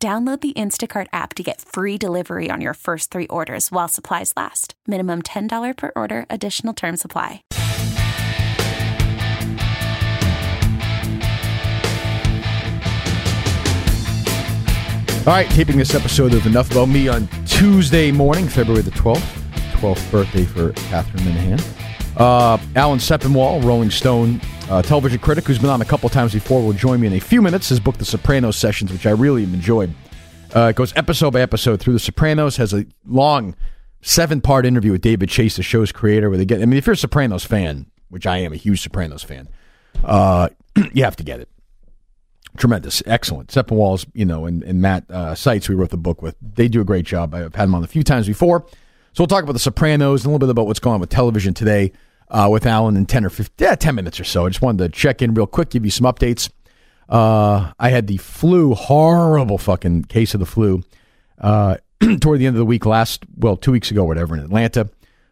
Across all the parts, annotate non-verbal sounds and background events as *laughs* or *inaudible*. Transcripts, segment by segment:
Download the Instacart app to get free delivery on your first three orders while supplies last. Minimum $10 per order, additional term supply. All right, taping this episode of Enough About Me on Tuesday morning, February the 12th, 12th birthday for Catherine Minihane. Uh, Alan Sepinwall, Rolling Stone uh, television critic, who's been on a couple times before, will join me in a few minutes. His book, The Sopranos Sessions, which I really enjoyed. Uh, it goes episode by episode through The Sopranos, has a long seven part interview with David Chase, the show's creator, where they get, I mean, if you're a Sopranos fan, which I am a huge Sopranos fan, uh, *clears throat* you have to get it tremendous, excellent. Sepinwall's, you know, and, and Matt uh, Seitz, we wrote the book with, they do a great job. I've had them on a few times before. So we'll talk about The Sopranos and a little bit about what's going on with television today uh, with Alan in 10 or 15, yeah, 10 minutes or so. I just wanted to check in real quick, give you some updates. Uh, I had the flu, horrible fucking case of the flu, uh, *clears throat* toward the end of the week last, well, two weeks ago, whatever, in Atlanta.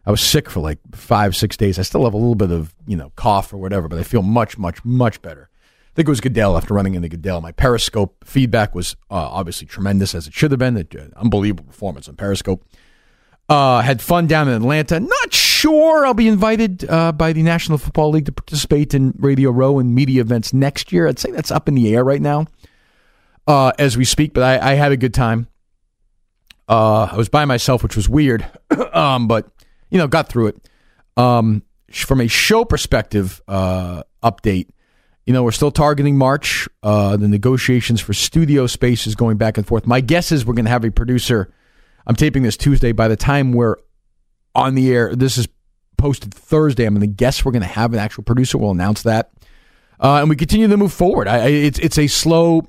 I was sick for like five, six days. I still have a little bit of, you know, cough or whatever, but I feel much, much, much better I think it was Goodell after running into Goodell. My Periscope feedback was uh, obviously tremendous as it should have been. It, uh, unbelievable performance on Periscope. Uh, had fun down in Atlanta. Not sure I'll be invited uh, by the National Football League to participate in Radio Row and media events next year. I'd say that's up in the air right now uh, as we speak, but I, I had a good time. Uh, I was by myself, which was weird, *coughs* um, but you know, got through it. Um, from a show perspective, update you know, we're still targeting March. Uh, the negotiations for studio space is going back and forth. My guess is we're going to have a producer. I'm taping this Tuesday. By the time we're on the air, this is posted Thursday. I'm going to guess we're going to have an actual producer. We'll announce that, uh, and we continue to move forward. I, it's it's a slow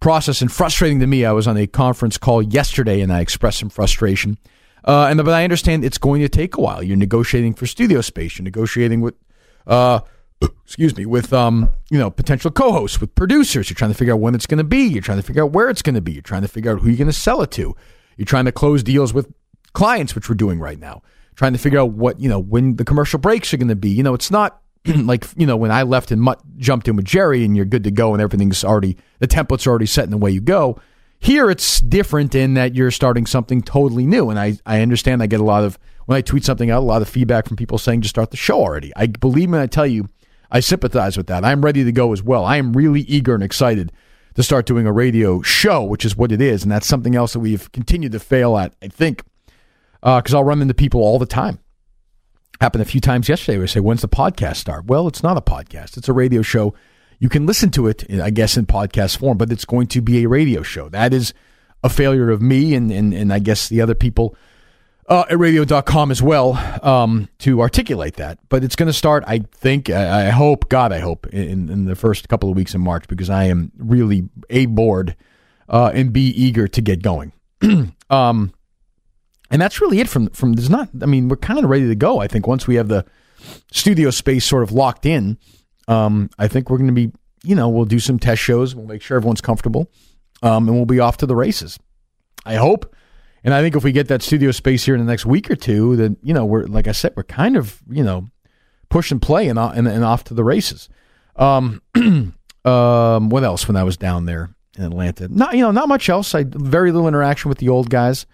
process and frustrating to me. I was on a conference call yesterday, and I expressed some frustration. Uh, and but I understand it's going to take a while. You're negotiating for studio space. You're negotiating with uh, *clears throat* excuse me, with um, you know, potential co-hosts, with producers. You're trying to figure out when it's going to be. You're trying to figure out where it's going to be. You're trying to figure out who you're going to sell it to. You're trying to close deals with clients, which we're doing right now. Trying to figure out what you know when the commercial breaks are going to be. You know, it's not *clears throat* like you know when I left and Mutt jumped in with Gerry, and you're good to go, and everything's already the template's already set in the way you go. Here, it's different in that you're starting something totally new, and I I understand. I get a lot of when I tweet something out, a lot of feedback from people saying just start the show already. I believe me, I tell you I sympathize with that. I'm ready to go as well. I am really eager and excited to start doing a radio show, which is what it is. And that's something else that we've continued to fail at, I think, because uh, I'll run into people all the time. Happened a few times yesterday. We say, when's the podcast start? Well, it's not a podcast, it's a radio show. You can listen to it, I guess, in podcast form, but it's going to be a radio show. That is a failure of me and, and, and I guess the other people uh, at radio.com as well um, to articulate that. But it's going to start, I think, I, I, hope, God, I hope, in, in the first couple of weeks in March because I am really A, bored uh, and B, eager to get going. *clears throat* um, and that's really it from, from, there's not, I mean, we're kind of ready to go. I think once we have the studio space sort of locked in, um, I think we're going to be, you know, we'll do some test shows. We'll make sure everyone's comfortable um, and we'll be off to the races. I hope and I think if we get that studio space here in the next week or two, then you know we're like I said, we're kind of you know push and play and and, and off to the races. Um, *clears throat* um, what else when I was down there in Atlanta? Not you know not much else. I very little interaction with the old guys.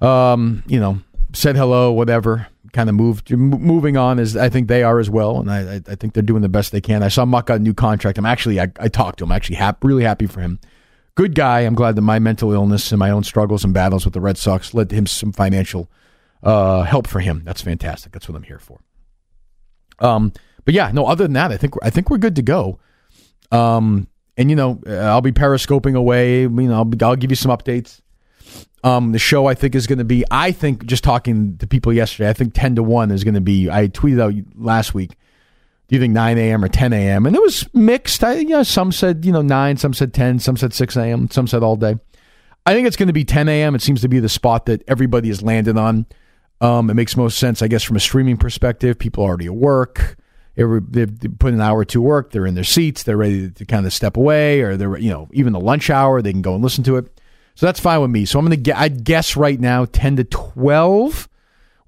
Um, you know, said hello, whatever. Kind of moved, moving on as I think they are as well, and I, I think they're doing the best they can. I saw Mutt got a new contract. I'm actually I, I talked to him. I'm actually happy, really happy for him good guy. I'm glad that my mental illness and my own struggles and battles with the Red Sox led to him some financial uh, help for him. That's fantastic. That's what I'm here for. Um, but yeah, no. Other than that, I think I think we're good to go. Um, and you know, I'll be periscoping away. You know, I'll, I'll give you some updates. Um, the show I think is going to be. I think just talking to people yesterday, I think ten to one is going to be. I tweeted out last week do you think 9 a.m. or 10 a.m.? And it was mixed. I, you know, some said, you know, 9, some said 10, some said 6 a.m., some said all day. I think it's going to be 10 a.m. It seems to be the spot that everybody has landed on. Um, it makes most sense, I guess, from a streaming perspective. People are already at work. They've put an hour to work. They're in their seats. They're ready to kind of step away, or they're you know even the lunch hour. They can go and listen to it. So that's fine with me. So I'm going to. I'd guess right now 10 to 12,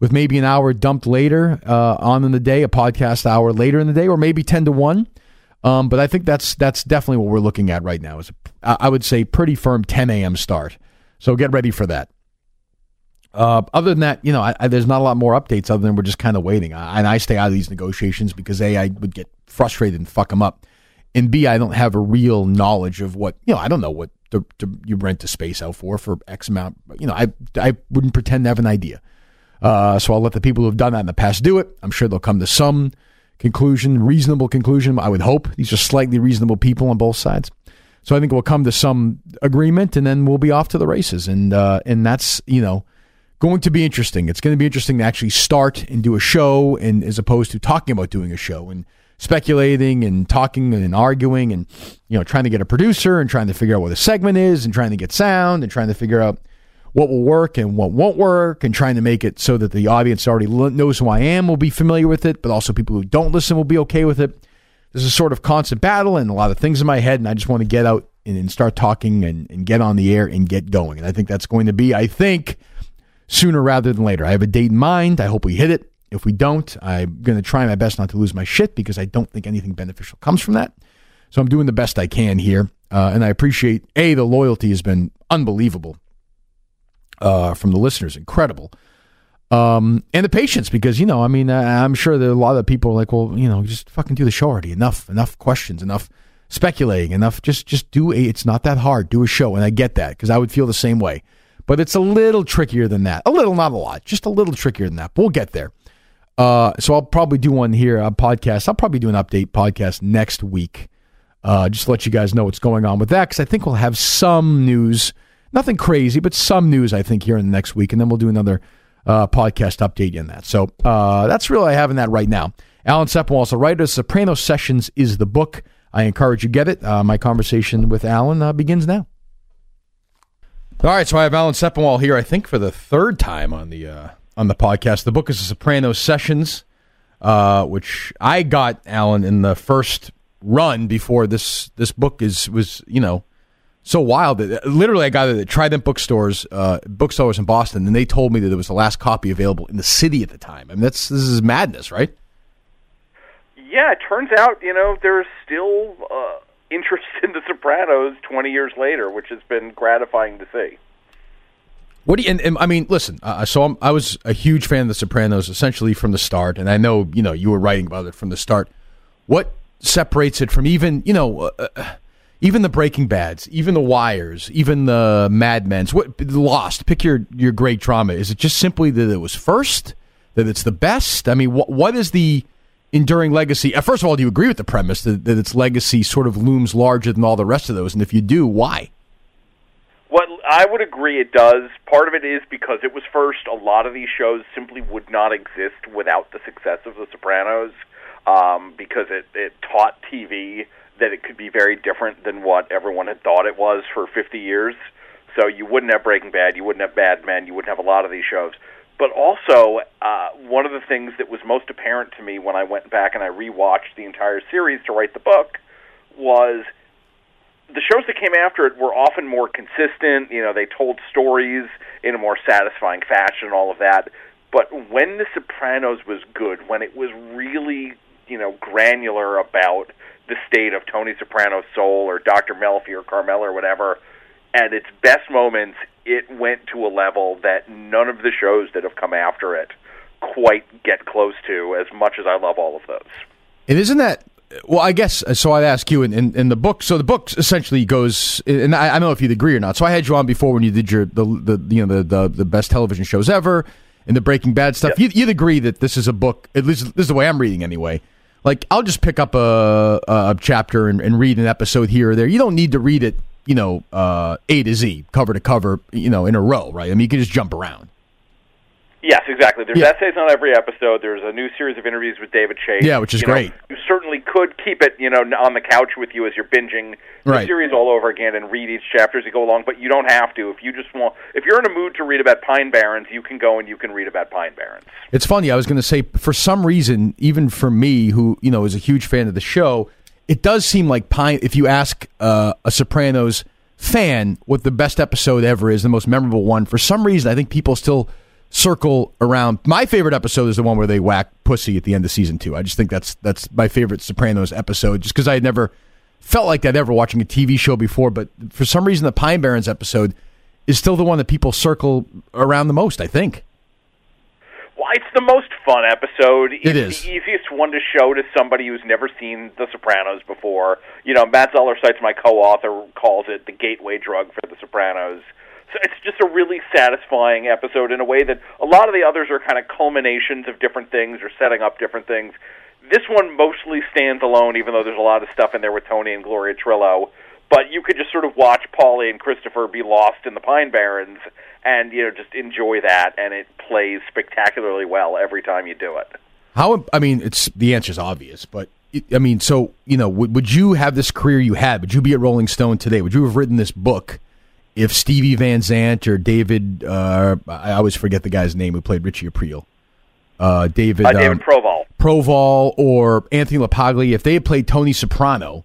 with maybe an hour dumped later uh, on in the day, a podcast hour later in the day, or maybe 10 to one. Um, but I think that's that's definitely what we're looking at right now. Is I would say pretty firm 10 a.m. start. So get ready for that. Uh, other than that, you know, I, I, there's not a lot more updates other than we're just kind of waiting. I, and I stay out of these negotiations because a I would get frustrated and fuck them up, and b I don't have a real knowledge of what you know. I don't know what the, the, you rent a space out for for X amount. You know, I I wouldn't pretend to have an idea. Uh, so I'll let the people who have done that in the past do it. I'm sure they'll come to some conclusion, reasonable conclusion. I would hope these are slightly reasonable people on both sides. So I think we'll come to some agreement, and then we'll be off to the races. And uh, and that's you know going to be interesting. It's going to be interesting to actually start and do a show, and as opposed to talking about doing a show and speculating and talking and arguing and you know trying to get a producer and trying to figure out what a segment is and trying to get sound and trying to figure out what will work and what won't work and trying to make it so that the audience already knows who I am will be familiar with it, but also people who don't listen will be okay with it. There's a sort of constant battle and a lot of things in my head, and I just want to get out and, and start talking and, and get on the air and get going. And I think that's going to be, I think, sooner rather than later. I have a date in mind. I hope we hit it. If we don't, I'm going to try my best not to lose my shit because I don't think anything beneficial comes from that. So I'm doing the best I can here. Uh, and I appreciate, A, the loyalty has been unbelievable uh, from the listeners, incredible. Um, and the patience, because, you know, I mean, I'm sure that a lot of people are like, well, you know, just fucking do the show already. Enough, enough questions, enough speculating, enough. Just, just do a, it's not that hard. Do a show. And I get that because I would feel the same way. But it's a little trickier than that. A little, not a lot, just a little trickier than that. But we'll get there. Uh, so I'll probably do one here, a podcast. I'll probably do an update podcast next week. Uh, just to let you guys know what's going on with that because I think we'll have some news, nothing crazy, but some news I think here in the next week, and then we'll do another uh, podcast update in that. So uh, that's really I have in that right now. Alan Sepinwall, a writer. Soprano Sessions is the book. I encourage you get it. Uh, my conversation with Alan uh, begins now. All right, so I have Alan Sepinwall here. I think for the third time on the uh, on the podcast. The book is The Sopranos Sessions, uh, which I got Alan in the first run before this this book is was you know so wild literally I got it at Trident bookstores, uh, bookstores in Boston, and they told me that it was the last copy available in the city at the time. I mean, that's this is madness, right? Yeah, it turns out you know there's still uh, *laughs* interest in The Sopranos 20 years later, which has been gratifying to see. What do you? And, and I mean, listen. Uh, so I'm, i was a huge fan of The Sopranos, essentially from the start, and I know you know you were writing about it from the start. What separates it from even you know, uh, uh even the Breaking Bad's, even the Wires, even the Mad Men's? What Lost? Pick your your great drama. Is it just simply that it was first? That it's the best? I mean, what what is the enduring legacy? Uh, first of all, do you agree with the premise that, that its legacy sort of looms larger than all the rest of those? And if you do, why? I would agree it does. Part of it is because it was first. A lot of these shows simply would not exist without the success of The Sopranos, um, because it it taught TV that it could be very different than what everyone had thought it was for 50 years. So you wouldn't have Breaking Bad, you wouldn't have Mad Men, you wouldn't have a lot of these shows. But also, uh, one of the things that was most apparent to me when I went back and I rewatched the entire series to write the book was the shows that came after it were often more consistent. You know, they told stories in a more satisfying fashion and all of that. But when The Sopranos was good, when it was really, you know, granular about the state of Tony Soprano's soul or Dr. Melfi or Carmela or whatever, at its best moments, it went to a level that none of the shows that have come after it quite get close to as much as I love all of those. And isn't that well, I guess uh, so. I'd ask you in, in, in, the book. So the book essentially goes, and I, I, don't know if you'd agree or not. So I had you on before when you did your the, the you know the, the, the best television shows ever and the Breaking Bad stuff. Yep. You, would agree that this is a book. At least this is the way I'm reading anyway. Like I'll just pick up a, a chapter and, and read an episode here or there. You don't need to read it, you know, uh, A to Z, cover to cover, you know, in a row, right? I mean, you can just jump around. Yes, exactly. There's Yeah. essays on every episode. There's a new series of interviews with David Chase. Yeah, which is You know, great. you certainly could keep it, you know, on the couch with you as you're binging the Right. series all over again and read each chapter as you go along. But you don't have to. If you just want, if you're in a mood to read about Pine Barrens, you can go and you can read about Pine Barrens. It's funny. I was going to say, for some reason, even for me, who you know is a huge fan of the show, it does seem like Pine. If you ask uh, a Sopranos fan what the best episode ever is, the most memorable one, for some reason, I think people still circle around. My favorite episode is the one where they whack pussy at the end of season two. I just think that's that's my favorite Sopranos episode, just because I had never felt like that ever watching a TV show before. But for some reason, the Pine Barrens episode is still the one that people circle around the most. I think. Well, it's the most fun episode. It it's is. the easiest one to show to somebody who's never seen The Sopranos before. You know, Matt Zoller Seitz's my co-author calls it the gateway drug for The Sopranos. So it's just a really satisfying episode in a way that a lot of the others are kind of culminations of different things or setting up different things. This one mostly stands alone, even though there's a lot of stuff in there with Tony and Gloria Trillo. But you could just sort of watch Paulie and Christopher be lost in the Pine Barrens and, you know, just enjoy that. And it plays spectacularly well every time you do it. How I mean, it's the answer's obvious, but I mean, so you know, would, would you have this career you had? Would you be at Rolling Stone today? Would you have written this book if Stevie Van Zandt or David? Uh, I always forget the guy's name who played Richie Aprile. Uh, David, Uh, David um, Proval. Proval or Anthony LaPaglia. If they had played Tony Soprano,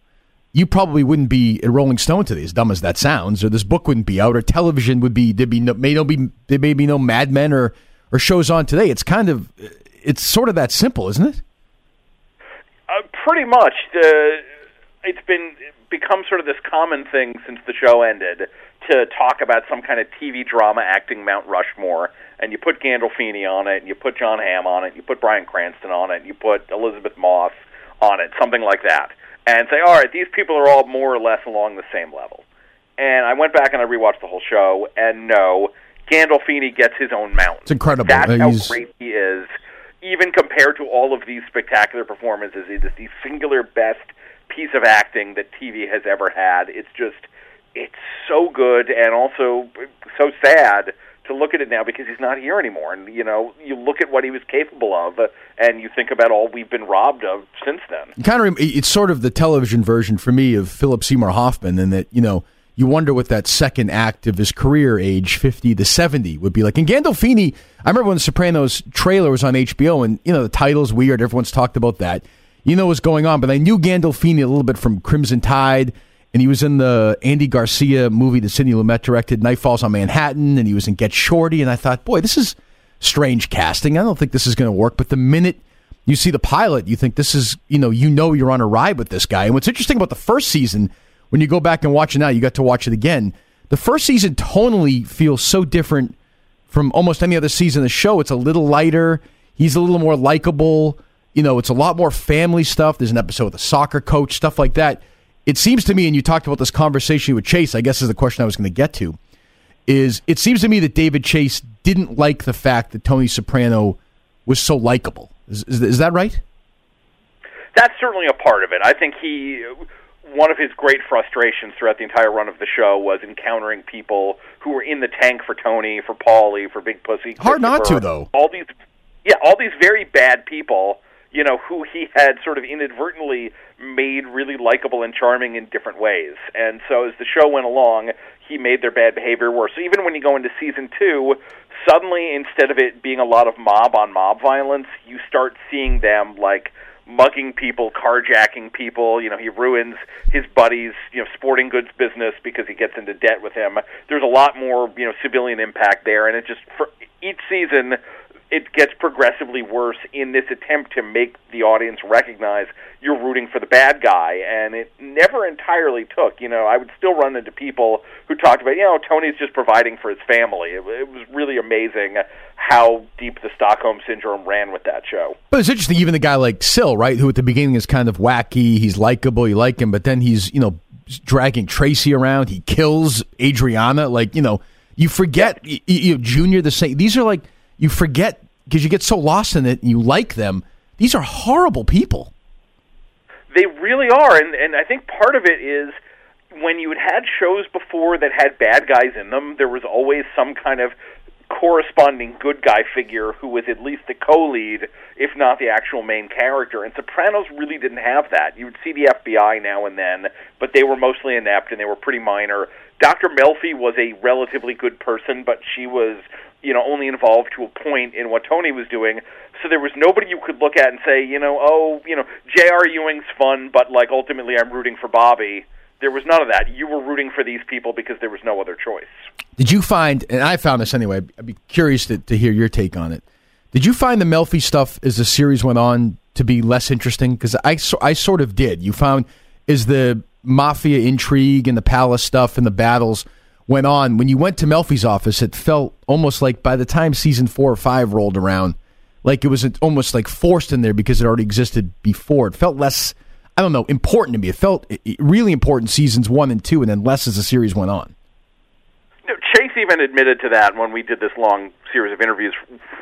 you probably wouldn't be a Rolling Stone today. As dumb as that sounds, or this book wouldn't be out, or television would be there'd be no, may no be there may be no Mad Men or or shows on today. It's kind of it's sort of that simple, isn't it? Uh, pretty much. The, it's been become sort of this common thing since the show ended to talk about some kind of TV drama acting Mount Rushmore, and you put Gandolfini on it, and you put Jon Hamm on it, you put Bryan Cranston on it, and you put Elisabeth Moss on it, something like that, and say, all right, these people are all more or less along the same level. And I went back and I rewatched the whole show, and no, Gandolfini gets his own mountain. It's incredible. That's Uh, how great he is. Even compared to all of these spectacular performances, it is the singular best piece of acting that TV has ever had. It's just, it's so good and also so sad to look at it now because he's not here anymore. And you know, you look at what he was capable of, uh, and you think about all we've been robbed of since then. kind of it's sort of the television version for me of Philip Seymour Hoffman, and that you know you wonder what that second act of his career, age fifty to seventy, would be like. And Gandolfini, I remember when the Sopranos trailer was on HBO, and you know the title's weird. Everyone's talked about that. You know what's going on, but I knew Gandolfini a little bit from Crimson Tide, and he was in the Andy Garcia movie that Sidney Lumet directed, Night Falls on Manhattan, and he was in Get Shorty, and I thought, boy, this is strange casting. I don't think this is going to work. But the minute you see the pilot, you think this is, you know, you know you're on a ride with this guy. And what's interesting about the first season, when you go back and watch it now, you got to watch it again. The first season tonally feels so different from almost any other season of the show. It's a little lighter. He's a little more likable. You know, it's a lot more family stuff. There's an episode with a soccer coach, stuff like that. It seems to me, and you talked about this conversation with Chase, I guess is the question I was going to get to, is it seems to me that David Chase didn't like the fact that Tony Soprano was so likable. Is, is, is that right? That's certainly a part of it. I think he one of his great frustrations throughout the entire run of the show was encountering people who were in the tank for Tony, for Paulie, for Big Pussy. Hard not to, though. All these, yeah, all these very bad people, you know, who he had sort of inadvertently made really likable and charming in different ways. And so as the show went along, he made their bad behavior worse. So even when you go into season two, suddenly instead of it being a lot of mob on mob violence, you start seeing them like mugging people, carjacking people. You know, he ruins his buddy's you know sporting goods business because he gets into debt with him. There's a lot more you know civilian impact there, and it just for each season it gets progressively worse in this attempt to make the audience recognize you're rooting for the bad guy and it never entirely took you know i would still run into people who talked about you know tony's just providing for his family it, it was really amazing how deep the stockholm syndrome ran with that show But it's interesting, even the guy like Sil, right, who at the beginning is kind of wacky, he's likable, you like him, but then he's, you know, dragging Tracee around, he kills Adriana. Like, you know, you forget, you, you Junior the same. These are like, you forget because you get so lost in it and you like them. These are horrible people. They really are, and and I think part of it is when you had had shows before that had bad guys in them, there was always some kind of corresponding good guy figure who was at least the co-lead, if not the actual main character. And Sopranos really didn't have that. You would see the FBI now and then, but they were mostly inept and they were pretty minor. Dr. Melfi was a relatively good person, but she was, you know, only involved to a point in what Tony was doing. So there was nobody you could look at and say, you know, oh, you know, J.R. Ewing's fun, but like ultimately I'm rooting for Bobby. There was none of that. You were rooting for these people because there was no other choice. Did you find, and I found this anyway, I'd be curious to, to hear your take on it. Did you find the Melfi stuff as the series went on to be less interesting? Because I, I sort of did. You found, is the mafia intrigue and the palace stuff and the battles went on, when you went to Melfi's office, it felt almost like by the time season four or five rolled around, like it was almost like forced in there because it already existed before. It felt less, I don't know, important to me. It felt really important seasons one and two, and then less as the series went on. Chase even admitted to that when we did this long series of interviews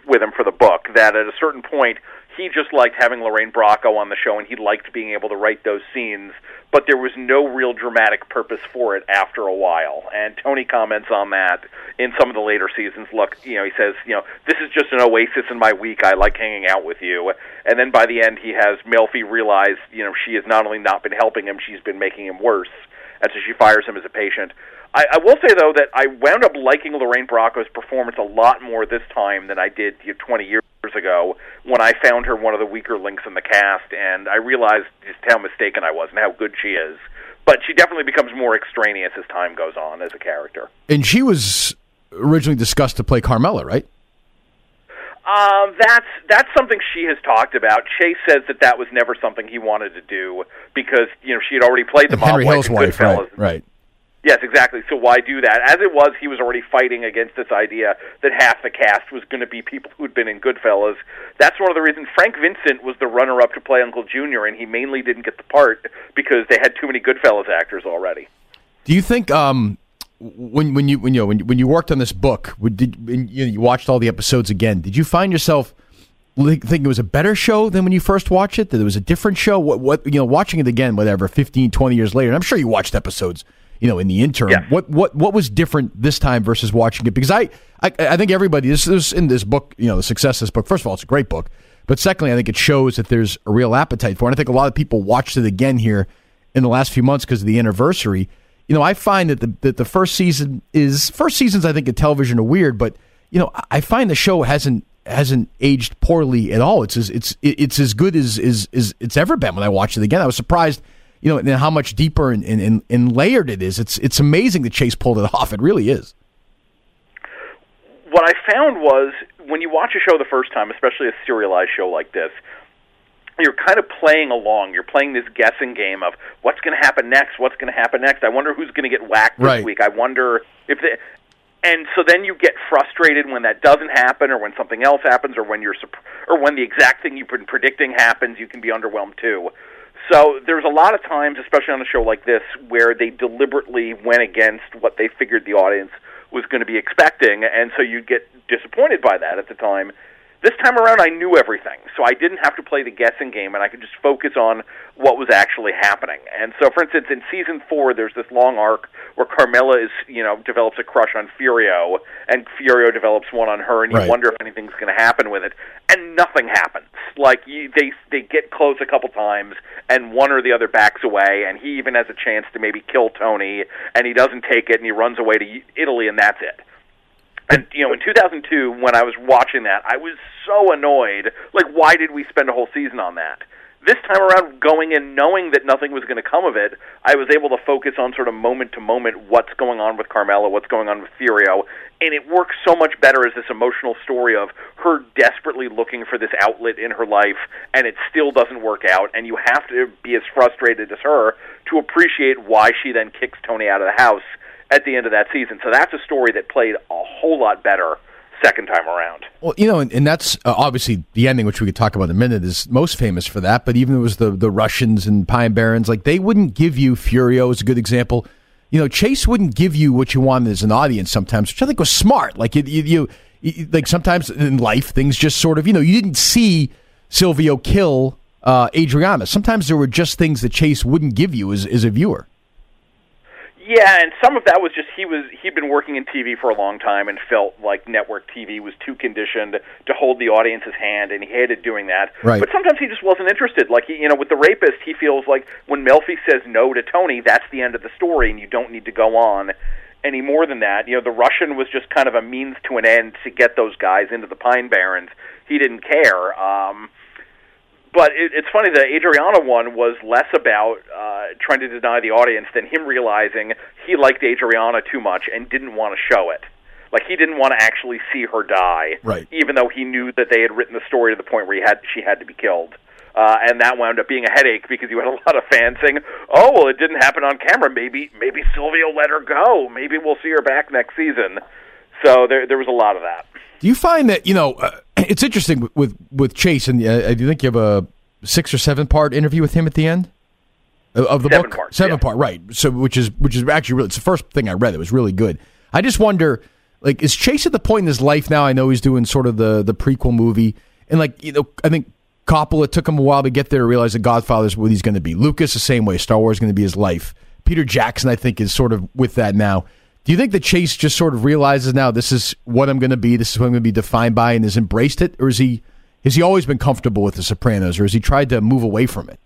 with him for the book. That at a certain point, he just liked having Lorraine Bracco on the show, and he liked being able to write those scenes. But there was no real dramatic purpose for it after a while. And Tony comments on that in some of the later seasons. Look, you know, he says, you know, this is just an oasis in my week. I like hanging out with you. And then by the end, he has Melfi realize, you know, she has not only not been helping him, she's been making him worse. And so she fires him as a patient. I, I will say though that I wound up liking Lorraine Bracco's performance a lot more this time than I did you know, 20 years ago when I found her one of the weaker links in the cast, and I realized just how mistaken I was and how good she is. But she definitely becomes more extraneous as time goes on as a character. And she was originally discussed to play Carmela, right? Um, that's that's something she has talked about. Chase says that that was never something he wanted to do because you know she had already played the Henry mom Hill's wife, right? Right. Yes, exactly. So why do that? As it was, he was already fighting against this idea that half the cast was going to be people who'd been in Goodfellas. That's one of the reasons Frank Vincent was the runner-up to play Uncle Junior, and he mainly didn't get the part because they had too many Goodfellas actors already. Do you think um, when when you when you when when you worked on this book, did you, you watched all the episodes again? Did you find yourself? think it was a better show than when you first watched it that it was a different show what what you know watching it again whatever 15 20 years later i'm sure you watched episodes you know, in the interim. Yes. What what what was different this time versus watching it? Because I I, I think everybody this is in this book. You know, the success of this book. First of all, it's a great book, but secondly, I think it shows that there's a real appetite for it. And I think a lot of people watched it again here in the last few months because of the anniversary. You know, I find that the that the first season is first seasons. I think in television are weird, but you know, I find the show hasn't hasn't aged poorly at all. It's as it's it's as good as is is it's ever been when I watched it again. I was surprised you know, and how much deeper and, and, and layered it is. It's it's amazing that Chase pulled it *laughs* off. It really is. What I found was when you watch a show the first time, especially a serialized show like this, you're kind of playing along. You're playing this guessing game of what's going to happen next. What's going to happen next? I wonder who's going to get whacked this right. week. I wonder if they. And so then you get frustrated when that doesn't happen, or when something else happens, or when you're, or when the exact thing you've been predicting happens. You can be underwhelmed too. So there's a lot of times, especially on a show like this, where they deliberately went against what they figured the audience was going to be expecting, and so you'd get disappointed by that at the time. This time around, I knew everything, so I didn't have to play the guessing game, and I could just focus on what was actually happening. And so, for instance, in season four, there's this long arc where Carmela is, you know, develops a crush on Furio, and Furio develops one on her, and you right. wonder if anything's going to happen with it, and nothing happens. Like you, they they get close a couple times, and one or the other backs away, and he even has a chance to maybe kill Tony, and he doesn't take it, and he runs away to Italy, and that's it. And you know, in 2002, when I was watching that, I was so annoyed. Like, why did we spend a whole season on that? This time around, going in knowing that nothing was going to come of it, I was able to focus on sort of moment to moment what's going on with Carmela, what's going on with Furio, and it works so much better as this emotional story of her desperately looking for this outlet in her life, and it still doesn't work out, and you have to be as frustrated as her to appreciate why she then kicks Tony out of the house at the end of that season. So that's a story that played a whole lot better second time around. Well, you know, and, and that's uh, obviously the ending, which we could talk about in a minute, is most famous for that. But even it was the the Russians and Pine Barrens, like they wouldn't give you Furio is a good example. You know, Chase wouldn't give you what you wanted as an audience sometimes, which I think was smart. Like you, you, you like sometimes in life things just sort of you know you didn't see Silvio kill uh, Adriana. Sometimes there were just things that Chase wouldn't give you as as a viewer. Yeah, and some of that was just he was he'd been working in TV for a long time and felt like network TV was too conditioned to hold the audience's hand, and he hated doing that. Right. But sometimes he just wasn't interested. Like he, you know, with the rapist, he feels like when Melfi says no to Tony, that's the end of the story, and you don't need to go on any more than that. You know, the Russian was just kind of a means to an end to get those guys into the Pine Barrens. He didn't care. Um, but it, it's funny the Adriana one was less about uh, trying to deny the audience than him realizing he liked Adriana too much and didn't want to show it. Like he didn't want to actually see her die, Right. even though he knew that they had written the story to the point where he had she had to be killed. Uh, and that wound up being a headache because you had a *laughs* lot of fans saying, "Oh, well, it didn't happen on camera. Maybe, maybe Silvio let her go. Maybe we'll see her back next season." So there, there was a lot of that. Do you find that you know uh, *coughs* it's interesting with with, with Chase, and uh, I do think you have a six or seven part interview with him at the end of- the Seven book. parts, seven yeah. part, right? So which is which is actually really it's the first thing I read. It was really good. I just wonder, like, is Chase at the point in his life now? I know he's doing sort of the the prequel movie, and like you know, I think Coppola took him a while to get there to realize that Godfather's what he's going to be. Lucas the same way. Star Wars is going to be his life. Peter Jackson, I think, is sort of with that now. Do you think that Chase just sort of realizes now this is what I'm going to be, this is what I'm going to be defined by, and has embraced it, or is he has he always been comfortable with The Sopranos, or has he tried to move away from it?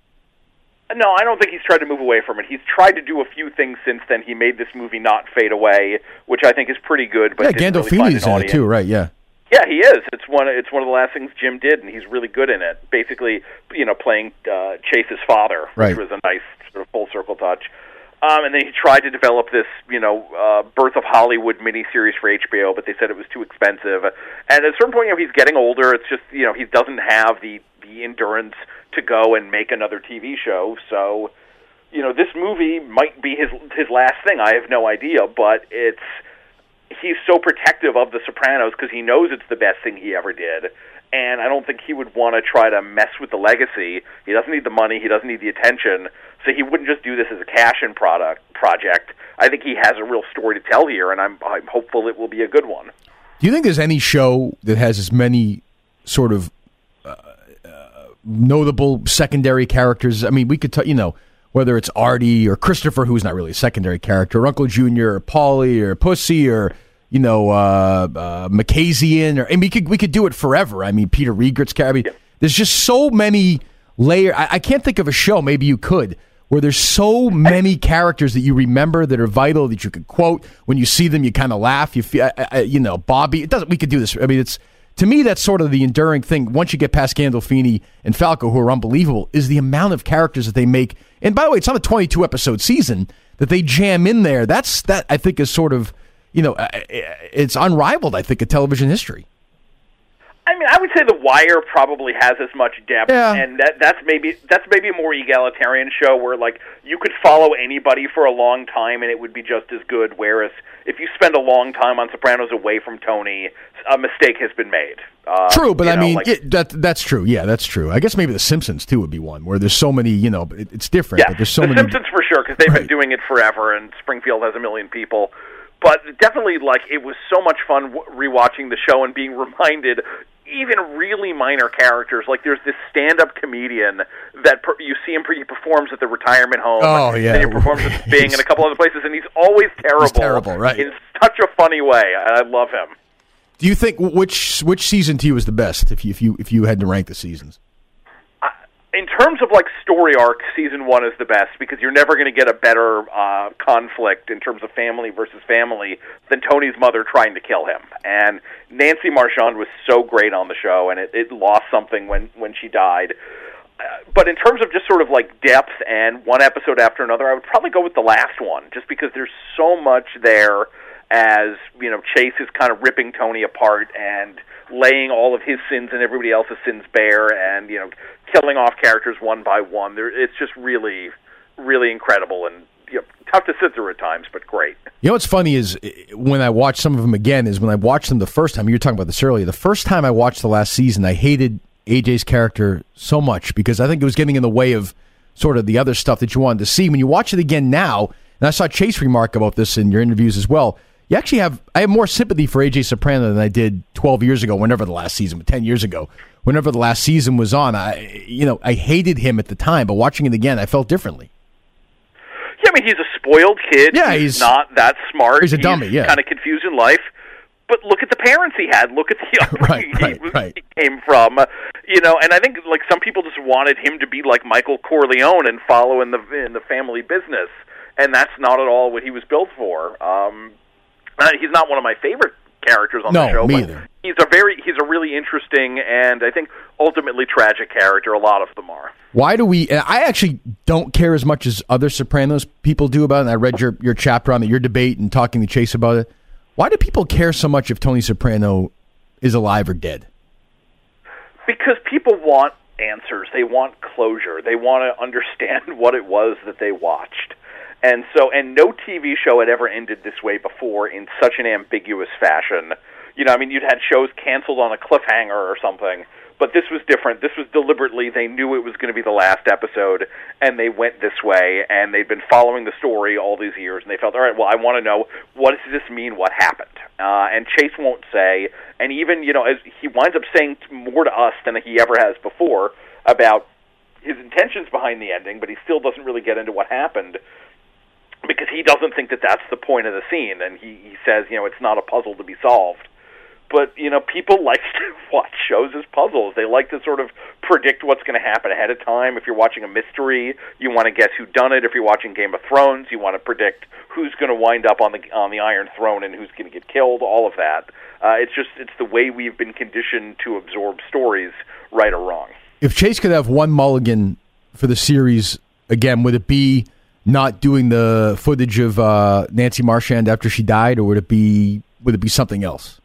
No, I don't think he's tried to move away from it. He's tried to do a few things since then. He made this movie not fade away, which I think is pretty good. But yeah, didn't really Gandolfini's in it too, right? Yeah. Yeah, he is. It's one. It's one of the last things Jim did, and he's really good in it. Basically, you know, playing uh, Chase's father, Right. which was a nice sort of full circle touch. Um, and then he tried to develop this, you know, uh, Birth of Hollywood miniseries for HBO, but they said it was too expensive. And at a certain point, you know, he's getting older. It's just, you know, he doesn't have the the endurance to go and make another TV show. So, you know, this movie might be his his last thing. I have no idea, but it's he's so protective of The Sopranos because he knows it's the best thing he ever did. And I don't think he would want to try to mess with the legacy. He doesn't need the money. He doesn't need the attention. So he wouldn't just do this as a cash-in product project. I think he has a real story to tell here, and I'm I'm hopeful it will be a good one. Do you think there's any show that has as many sort of uh, uh, notable secondary characters? I mean, we could, t- you know, whether it's Artie or Christopher, who's not really a secondary character, or Uncle Junior, or Paulie, or Pussy, or you know, uh, uh, Macasian, or and we could we could do it forever. I mean, Peter Riegert's character. I mean, there's just so many layer. I, I can't think of a show. Maybe you could. Where there's so many characters that you remember that are vital that you could quote when you see them, you kind of laugh. You feel, I, I, you know, Bobby. It doesn't. We could do this. I mean, it's to me that's sort of the enduring thing. Once you get past Gandolfini and Falco, who are unbelievable, is the amount of characters that they make. And by the way, it's on a 22 episode season that they jam in there. That's that I think is sort of you know, it's unrivaled. I think in television history. I mean, I would say The Wire probably has as much depth, Yeah. and that that's maybe that's maybe a more egalitarian show where like you could follow anybody for a long time and it would be just as good. Whereas if you spend a long time on Sopranos away from Tony, a mistake has been made. Uh, True, but I know, mean like- yeah, that that's true. Yeah, that's true. I guess maybe The Simpsons too would be one where there's so many. You know, it, it's different. Yeah, but there's so the many. Simpsons for sure because they've Right. been doing it forever, and Springfield has a million people. But definitely, like it was so much fun w- rewatching the show and being *laughs* reminded. Even really minor characters, like there's this stand-up comedian that per- you see him. He performs at the retirement home. Oh, yeah. then he performs at *laughs* Bing and a couple other places, and he's always terrible. terrible, right. In such a funny way, I love him. Do you think which which season to you was the best? If you if you if you had to rank the seasons, in terms of like story arc, season one is the best because you're never going to get a better uh, conflict in terms of family versus family than Tony's mother trying to kill him. And Nancy Marchand was so great on the show, and it, it lost something when when she died. Uh, but in terms of just sort of like depth and one episode after another, I would probably go with the last one, just because there's so much there. As you know, Chase is kind of ripping Tony apart and laying all of his sins and everybody else's sins bare, and you know, killing off characters one by one. There, it's just really, really incredible and you know, tough to sit through at times, but great. you know what's funny is eh, when I watch some of them again is when I watched them the first time. You were talking about this earlier. The first time I watched the last season, I hated AJ's character so much because I think it was getting in the way of sort of the other stuff that you wanted to see. When you watch it again now, and I saw Chase remark about this in your interviews as well. You actually have I have more sympathy for AJ Soprano than I did 12 years ago, whenever the last season, 10 years ago, whenever the last season was on. I you know I hated him at the time, but watching it again, I felt differently. Yeah, I mean, he's a spoiled kid. Yeah, he's, he's- not that smart. he's a dummy, yeah. kind of confused in life. But look at the parents he had. Look at the *laughs* upbringing right, he, right. he came from. Uh, you know, and I think like some people just wanted him to be like Michael Corleone and follow in the in the family business, and that's not at all what he was built for. Um, Uh, he's not one of my favorite characters on No, the show. me but either. He's a very he's a really interesting and I think ultimately tragic character. A lot of them are. Why do we? I actually don't care as much as other Sopranos people do about it. And I read your your chapter on it, your debate, and talking to Chase about it. Why do people care so much if Tony Soprano is alive or dead? Because people want answers. They want closure. They want to *laughs* understand what it was that they watched. And so, and no TV show had ever ended this way before in such an ambiguous fashion. You know, I mean, you'd had shows canceled on a cliffhanger or something, but this was different. This was deliberately, they knew it was going to be the last episode, and they went this way, and they'd been following the story all these years, and they felt, all right, well, I want to know, what does this mean, what happened? Uh, and Chase won't say, and even, you know, as he winds up saying more to us than he ever has before about his intentions behind the ending, but he still doesn't really get into what happened because he doesn't think that that's the point of the scene, and he, he says, you know, it's not a puzzle to be solved. But you know, people *laughs* like to watch shows as puzzles. They like to sort of predict what's going to happen ahead of time. If you're watching a mystery, you want to guess who done it. If you're watching Game of Thrones, you want to predict who's going to wind up on the on the Iron Throne and who's going to get killed. All of that. Uh, it's just it's the way we've been conditioned to absorb stories, right or wrong. If Chase could have one mulligan for the series again, would it be not doing the footage of uh, Nancy Marchand after she died, or would it be would it be something else?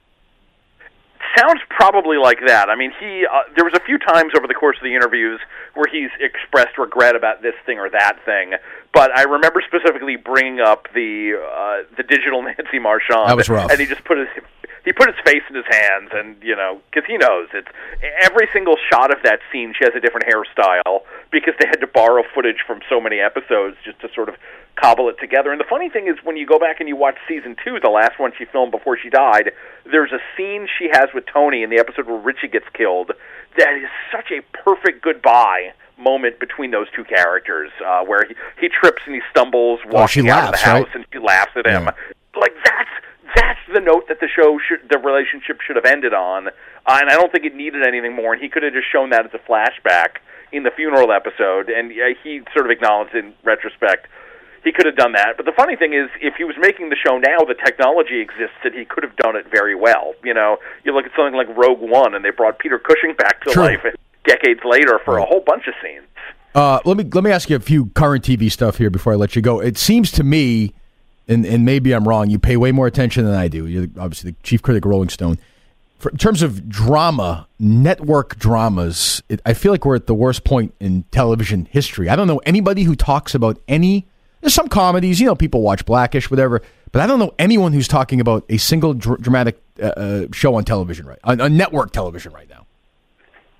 sounds probably like that. I mean, he uh, there was a few times over the course of the interviews where he's expressed regret about this thing or that thing. But I remember specifically bringing up the uh, the digital *laughs* Nancy Marchand, That was rough. and he just put his he put his face in his hands, and you know, because he knows it's every single shot of that scene. She has a different hairstyle because they had to borrow footage from so many episodes just to sort of cobble it together. And the funny thing is, when you go back and you watch season two, the last one she filmed before she died, there's a scene she has with Tony in the episode where Richie gets killed. That is such a perfect goodbye moment between those two characters, uh, where he, he trips and he stumbles walking she out of the house, right? and she laughs at him. Yeah. Like that's that's the note that the show should, the relationship should have ended on, uh, and I don't think it needed anything more. And he could have just shown that as a flashback in the funeral episode, and uh, he sort of acknowledged in retrospect he could have done that. But the funny thing is, if he was making the show now, the technology exists that he could have done it very well. You know, you look at something like Rogue One, and they brought Peter Cushing back to True. life decades later for a whole bunch of scenes. Uh, let me let me ask you a few current TV stuff here before I let you go. It seems to me, and and maybe I'm wrong. You pay way more attention than I do. You're obviously the chief critic of Rolling Stone. For, in terms of drama, network dramas, it, I feel like we're at the worst point in television history. I don't know anybody who talks about any. There's some comedies, you know, people watch Blackish, whatever, but I don't know anyone who's talking about a single dr- dramatic uh, uh, show on television right on, on network television right now.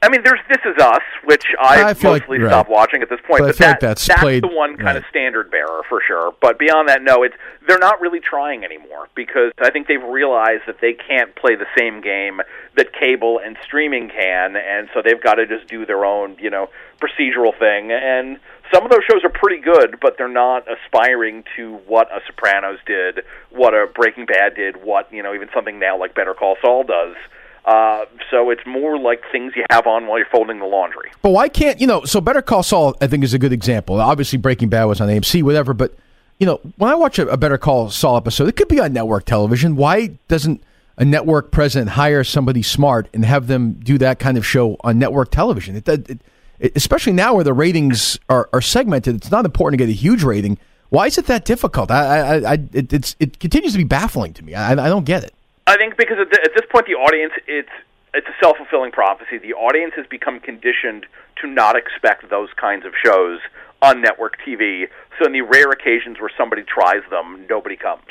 I mean, there's This Is Us, which I feel like- mostly right. stopped watching at this point. But I But, feel like that, that's played- the one kind of standard bearer for sure. But beyond that, no, it's they're not really trying anymore because I think they've realized that they can't play the same game that cable and streaming can, and so they've got to just do their own, you know, procedural thing. And some of those shows are pretty good, but they're not aspiring to what a Sopranos did, what a Breaking Bad did, what you know, even something now like Better Call Saul does. Uh, so it's more like things you have on while you're folding the laundry. But why can't you know? So Better Call Saul, I think, is a good example. Obviously, Breaking Bad was on AMC, whatever. But you know, when I watch a, a Better Call Saul episode, it could be on network television. Why doesn't a network president hire somebody smart and have them do that kind of show on network television? It, it, it especially now where the ratings are, are segmented. It's not important to get a huge rating. Why is it that difficult? I, I, I it, it's it continues to be baffling to me. I, I don't get it. I think because at, the, at this point, the audience it's it's a self fulfilling prophecy. The audience has become conditioned to not expect those kinds of shows on network TV. So, in the rare occasions where somebody tries them, nobody comes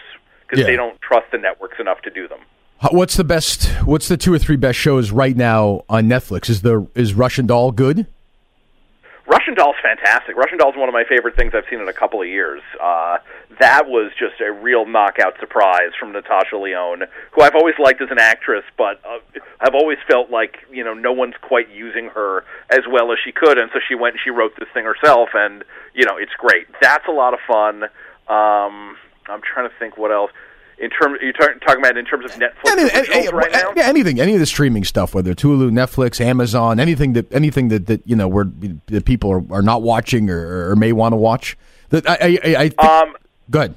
because Yeah. they don't trust the networks enough to do them. What's the best? What's the two or three best shows right now on Netflix? Is the is Russian Doll good? Russian Doll's fantastic. Russian Doll's one of my favorite things I've seen in a couple of years. Uh, that was just a real knockout surprise from Natasha Lyonne, who I've always liked as an actress, but uh, I've always felt like you know no one's quite using her as well as she could, and so she went and she wrote this thing herself, and you know it's great. That's a lot of fun. Um, I'm trying to think what else in terms you're talking, about in terms of Netflix Any- any- right now. yeah, anything, any of the streaming stuff, whether it's Hulu, Netflix, Amazon, anything that anything that, that you know where the people are, are not watching or, or may want to watch. That I, I, I, think, Um, good.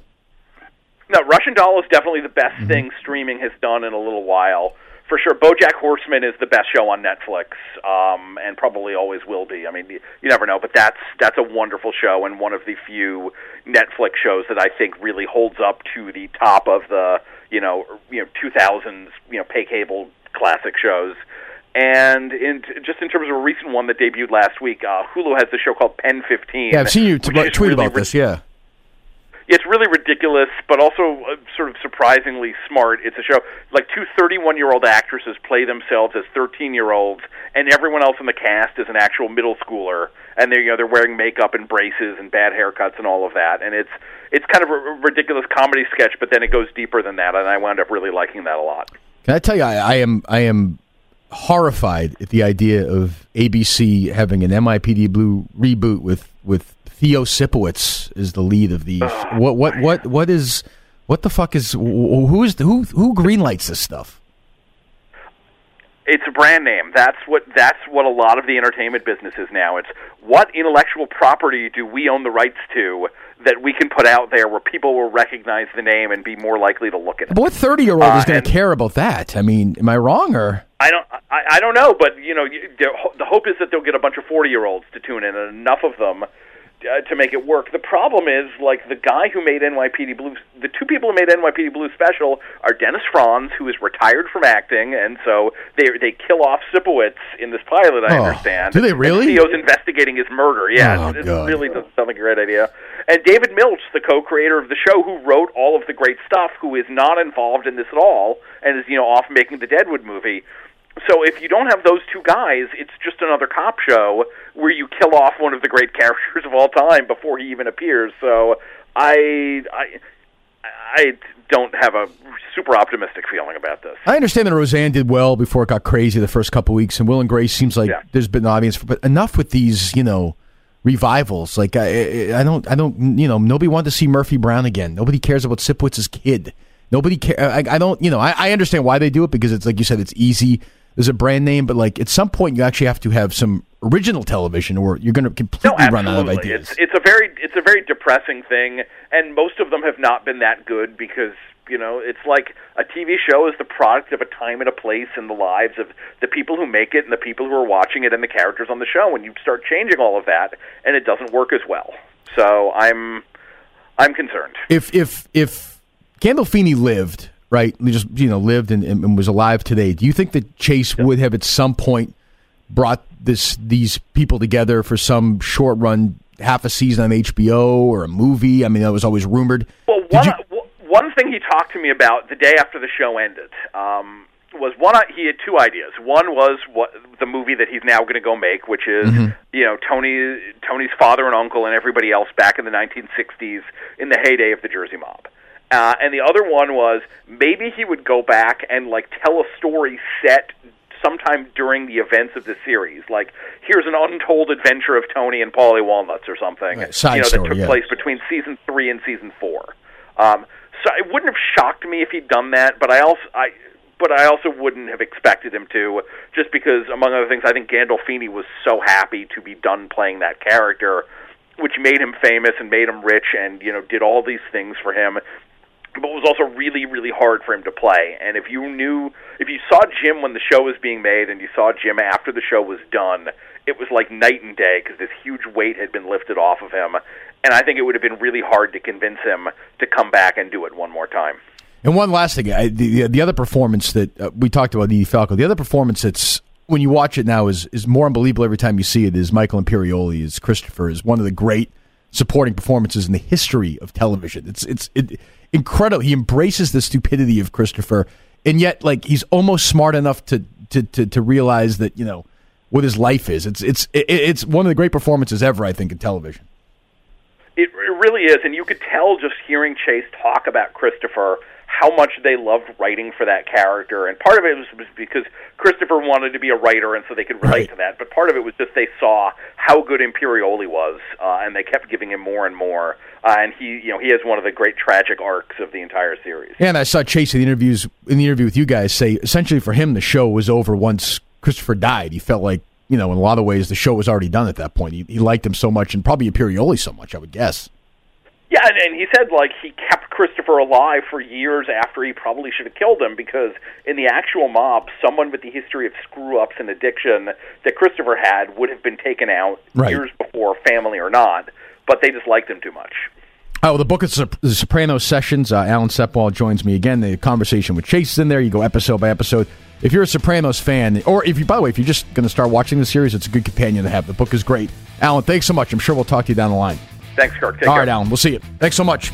No, Russian Doll is definitely the best Mm-hmm. thing streaming has done in a little while. For sure, BoJack Horseman is the best show on Netflix, um, and probably always will be. I mean, you, you never know, but that's that's a wonderful show and one of the few Netflix shows that I think really holds up to the top of the you know you know 2000s you know pay cable classic shows. And in just in terms of a recent one that debuted last week, uh, Hulu has the show called PEN15. Yeah, I've seen you t- tweet really about this. Yeah, it's really ridiculous, but also uh, sort of surprisingly smart. It's a show like two 31 year old actresses play themselves as 13 year olds, and everyone else in the cast is an actual middle schooler, and they're you know they're wearing makeup and braces and bad haircuts and all of that, and it's it's kind of a ridiculous comedy sketch, but then it goes deeper than that, and I wound up really liking that a lot. can I tell you? I, I am I am horrified at the idea of ABC having an NYPD Blue reboot with with Theo Sipowicz as the lead of these. what what what what is what the fuck is wh- who is who who greenlights this stuff? It's a brand name. That's what that's what a lot of the entertainment business is now. It's what intellectual property do we own the rights to that we can put out there where people will recognize the name and be more likely to look at it. But what thirty year old Uh, is going and- to care about that? I mean, am I wrong or? I don't. I, I don't know, but you know, the, ho- the hope is that they'll get a bunch of forty-year-olds to tune in, and enough of them uh, to make it work. The problem is, like the guy who made NYPD Blue, the two people who made NYPD Blue special are Dennis Franz, who is retired from acting, and so they they kill off Sipowicz in this pilot. I Oh, understand. do they really? And Theo's investigating his murder. Yeah, Oh, it, it really doesn't sound like a great idea. And David Milch, the co-creator of the show, who wrote all of the great stuff, who is not involved in this at all, and is you know off making the Deadwood movie. So if you don't have those two guys, it's just another cop show where you kill off one of the great *laughs* characters of all time before he even appears. So I I I don't have a super optimistic feeling about this. I understand that Roseanne did well before it got crazy the first couple weeks, and Will and Grace seems like Yeah. there's been an audience, for, but enough with these, you know, revivals. Like I, I I don't, I don't, you know, nobody wanted to see Murphy Brown again. Nobody cares about Sipowicz's kid. Nobody care. I, I don't, you know, I, I understand why they do it because it's like you said, it's easy. There's a brand name, but like at some point, you actually have to have some original television, or you're going to completely no, run out of ideas. It's it's a very it's a very depressing thing, and most of them have not been that good because you know it's like a TV show is the product of a time and a place in the lives of the people who make it and the people who are watching it and the characters on the show. And you start changing all of that, and it doesn't work as well. So I'm I'm concerned. if if if Gandolfini lived, right, just you know lived and, and was alive today, do you think that Chase would have at some point brought this these people together for some short run half a season on HBO or a movie? I mean, that was always rumored. Well, one you- one thing he talked to me about the day after the show ended um, was one. He had two ideas. One was what the movie that he's now going to go make, which is Mm-hmm. you know Tony Tony's father and uncle and everybody else back in the 1960s in the heyday of the Jersey Mob. Uh, and the other one was maybe he would go back and like tell a story set sometime during the events of the series. Like here's an untold adventure of Tony and Paulie Walnuts or something. Right, you know story, that took yeah. place between season three and season four. Um, so it wouldn't have shocked me if he'd done that, but I also I but I also wouldn't have expected him to, just because among other things, I think Gandolfini was so happy to be done playing that character, which made him famous and made him rich, and you know did all these things for him. But it was also really, really hard for him to play. And if you knew, if you saw Jim when the show was being made, and you saw Jim after the show was done, it was like night and day because this huge weight had been lifted off of him. And I think it would have been really hard to convince him to come back and do it one more time. And one last thing, I, the the other performance that uh, we talked about, Edie Falco. The other performance that's when you watch it now is is more unbelievable every time you see it. Is Michael Imperioli as Christopher is one of the great supporting performances in the history of television. It's it's it, incredible. He embraces the stupidity of Christopher, and yet like he's almost smart enough to to to, to realize that you know what his life is. It's it's it's one of the great performances ever, I think, in television. It, it really is, and you could tell just hearing Chase talk about Christopher how much they loved writing for that character. And part of it was, was because Christopher wanted to be a writer, and so they could relate Right. to that. But part of it was just they saw how good Imperioli was, uh, and they kept giving him more and more. Uh, and he, you know, he has one of the great tragic arcs of the entire series. Yeah, and I saw Chase in the interviews in the interview with you guys say essentially for him the show was over once Christopher died. He felt like you know in a lot of ways the show was already done at that point. He, he liked him so much, and probably Imperioli so much. I would guess. Yeah, and, and he said like he kept Christopher alive for years after he probably should have killed him because in the actual mob, someone with the history of screw ups and addiction that Christopher had would have been taken out Right. years before, family or not. But they just liked him too much. Oh, well, the book is The Sopranos Sessions. Uh, Alan Sepinwall joins me again. The conversation with Chase is in there. You go episode by episode. If you're a Sopranos fan, or if you, by the way, if you're just going to start watching the series, it's a good companion to have. The book is great. Alan, thanks so much. I'm sure we'll talk to you down the line. Thanks, Kirk. Take All care. right, Alan, we'll see you. Thanks so much.